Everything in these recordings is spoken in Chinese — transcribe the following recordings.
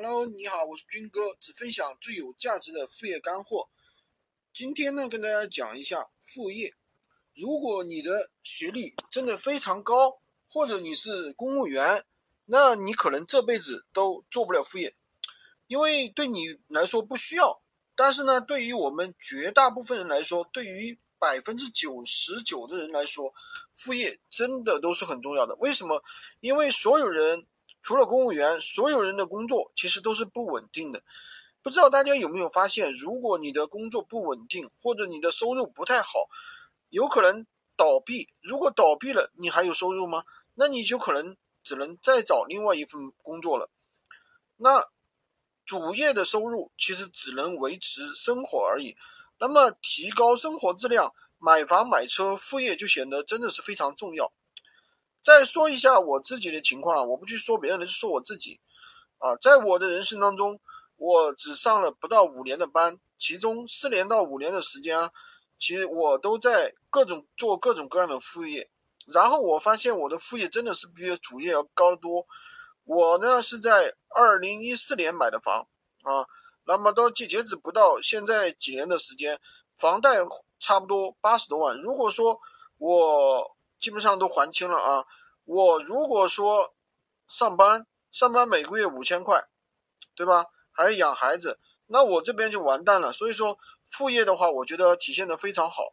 Hello，你好，我是军哥，只分享最有价值的副业干货。今天呢，跟大家讲一下副业。如果你的学历真的非常高，或者你是公务员，那你可能这辈子都做不了副业，因为对你来说不需要。但是呢，对于我们绝大部分人来说，对于百分之九十九的人来说，副业真的都是很重要的。为什么？因为所有人。除了公务员，所有人的工作其实都是不稳定的。不知道大家有没有发现，如果你的工作不稳定，或者你的收入不太好，有可能倒闭。如果倒闭了，你还有收入吗？那你就可能只能再找另外一份工作了。那主业的收入其实只能维持生活而已。那么提高生活质量，买房买车，副业就显得真的是非常重要。再说一下我自己的情况啊，我不去说别人的，就说我自己啊，在我的人生当中，我只上了不到五年的班，其中四年到五年的时间啊，其实我都在各种做各种各样的副业，然后我发现我的副业真的是比主业要高得多。我呢是在二零一四年买的房啊，那么到截截止不到现在几年的时间，房贷差不多八十多万。如果说我基本上都还清了啊！我如果说上班，上班每个月五千块，对吧？还要养孩子，那我这边就完蛋了。所以说副业的话，我觉得体现的非常好。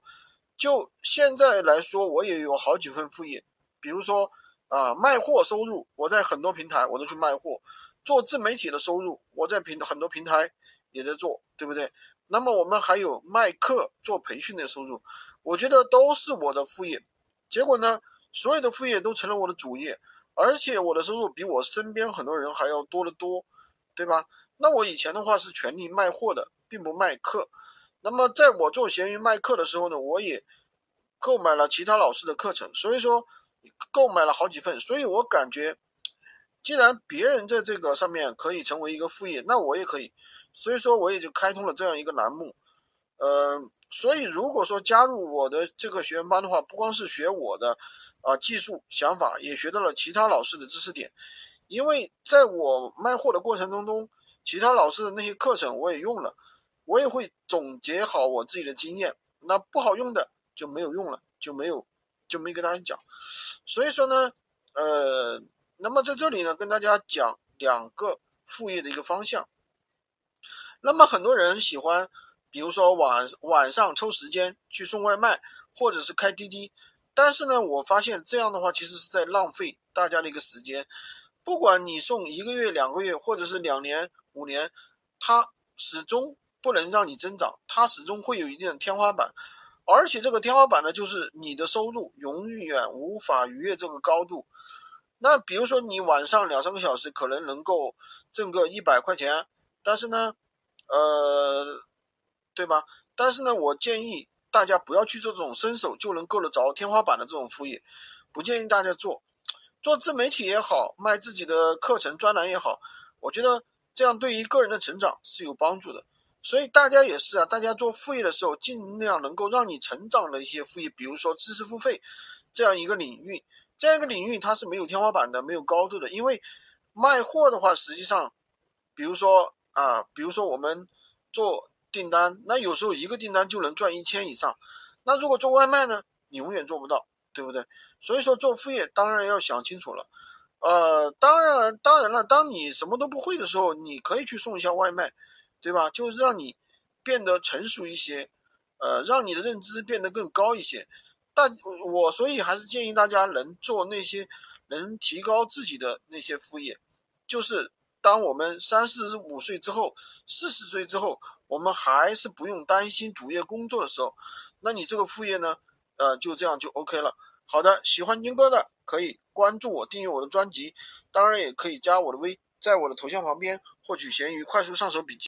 就现在来说，我也有好几份副业，比如说啊，卖货收入，我在很多平台我都去卖货；做自媒体的收入，我在平很多平台也在做，对不对？那么我们还有卖课做培训的收入，我觉得都是我的副业。结果呢，所有的副业都成了我的主业，而且我的收入比我身边很多人还要多得多，对吧？那我以前的话是全力卖货的，并不卖课。那么在我做闲鱼卖课的时候呢，我也购买了其他老师的课程，所以说购买了好几份。所以我感觉，既然别人在这个上面可以成为一个副业，那我也可以。所以说我也就开通了这样一个栏目，呃。所以，如果说加入我的这个学员班的话，不光是学我的啊技术想法，也学到了其他老师的知识点。因为在我卖货的过程当中，其他老师的那些课程我也用了，我也会总结好我自己的经验。那不好用的就没有用了，就没有就没跟大家讲。所以说呢，呃，那么在这里呢，跟大家讲两个副业的一个方向。那么很多人喜欢。比如说晚晚上抽时间去送外卖，或者是开滴滴，但是呢，我发现这样的话其实是在浪费大家的一个时间。不管你送一个月、两个月，或者是两年、五年，它始终不能让你增长，它始终会有一定的天花板。而且这个天花板呢，就是你的收入永远无法逾越这个高度。那比如说你晚上两三个小时可能能够挣个一百块钱，但是呢，呃。对吧？但是呢，我建议大家不要去做这种伸手就能够得着天花板的这种副业，不建议大家做。做自媒体也好，卖自己的课程专栏也好，我觉得这样对于个人的成长是有帮助的。所以大家也是啊，大家做副业的时候，尽量能够让你成长的一些副业，比如说知识付费这样一个领域，这样一个领域它是没有天花板的，没有高度的。因为卖货的话，实际上，比如说啊，比如说我们做。订单那有时候一个订单就能赚一千以上，那如果做外卖呢？你永远做不到，对不对？所以说做副业当然要想清楚了。呃，当然当然了，当你什么都不会的时候，你可以去送一下外卖，对吧？就是让你变得成熟一些，呃，让你的认知变得更高一些。但我所以还是建议大家能做那些能提高自己的那些副业，就是当我们三四十五岁之后，四十岁之后。我们还是不用担心主业工作的时候，那你这个副业呢？呃，就这样就 OK 了。好的，喜欢军哥的可以关注我，订阅我的专辑，当然也可以加我的微，在我的头像旁边获取闲鱼快速上手笔记。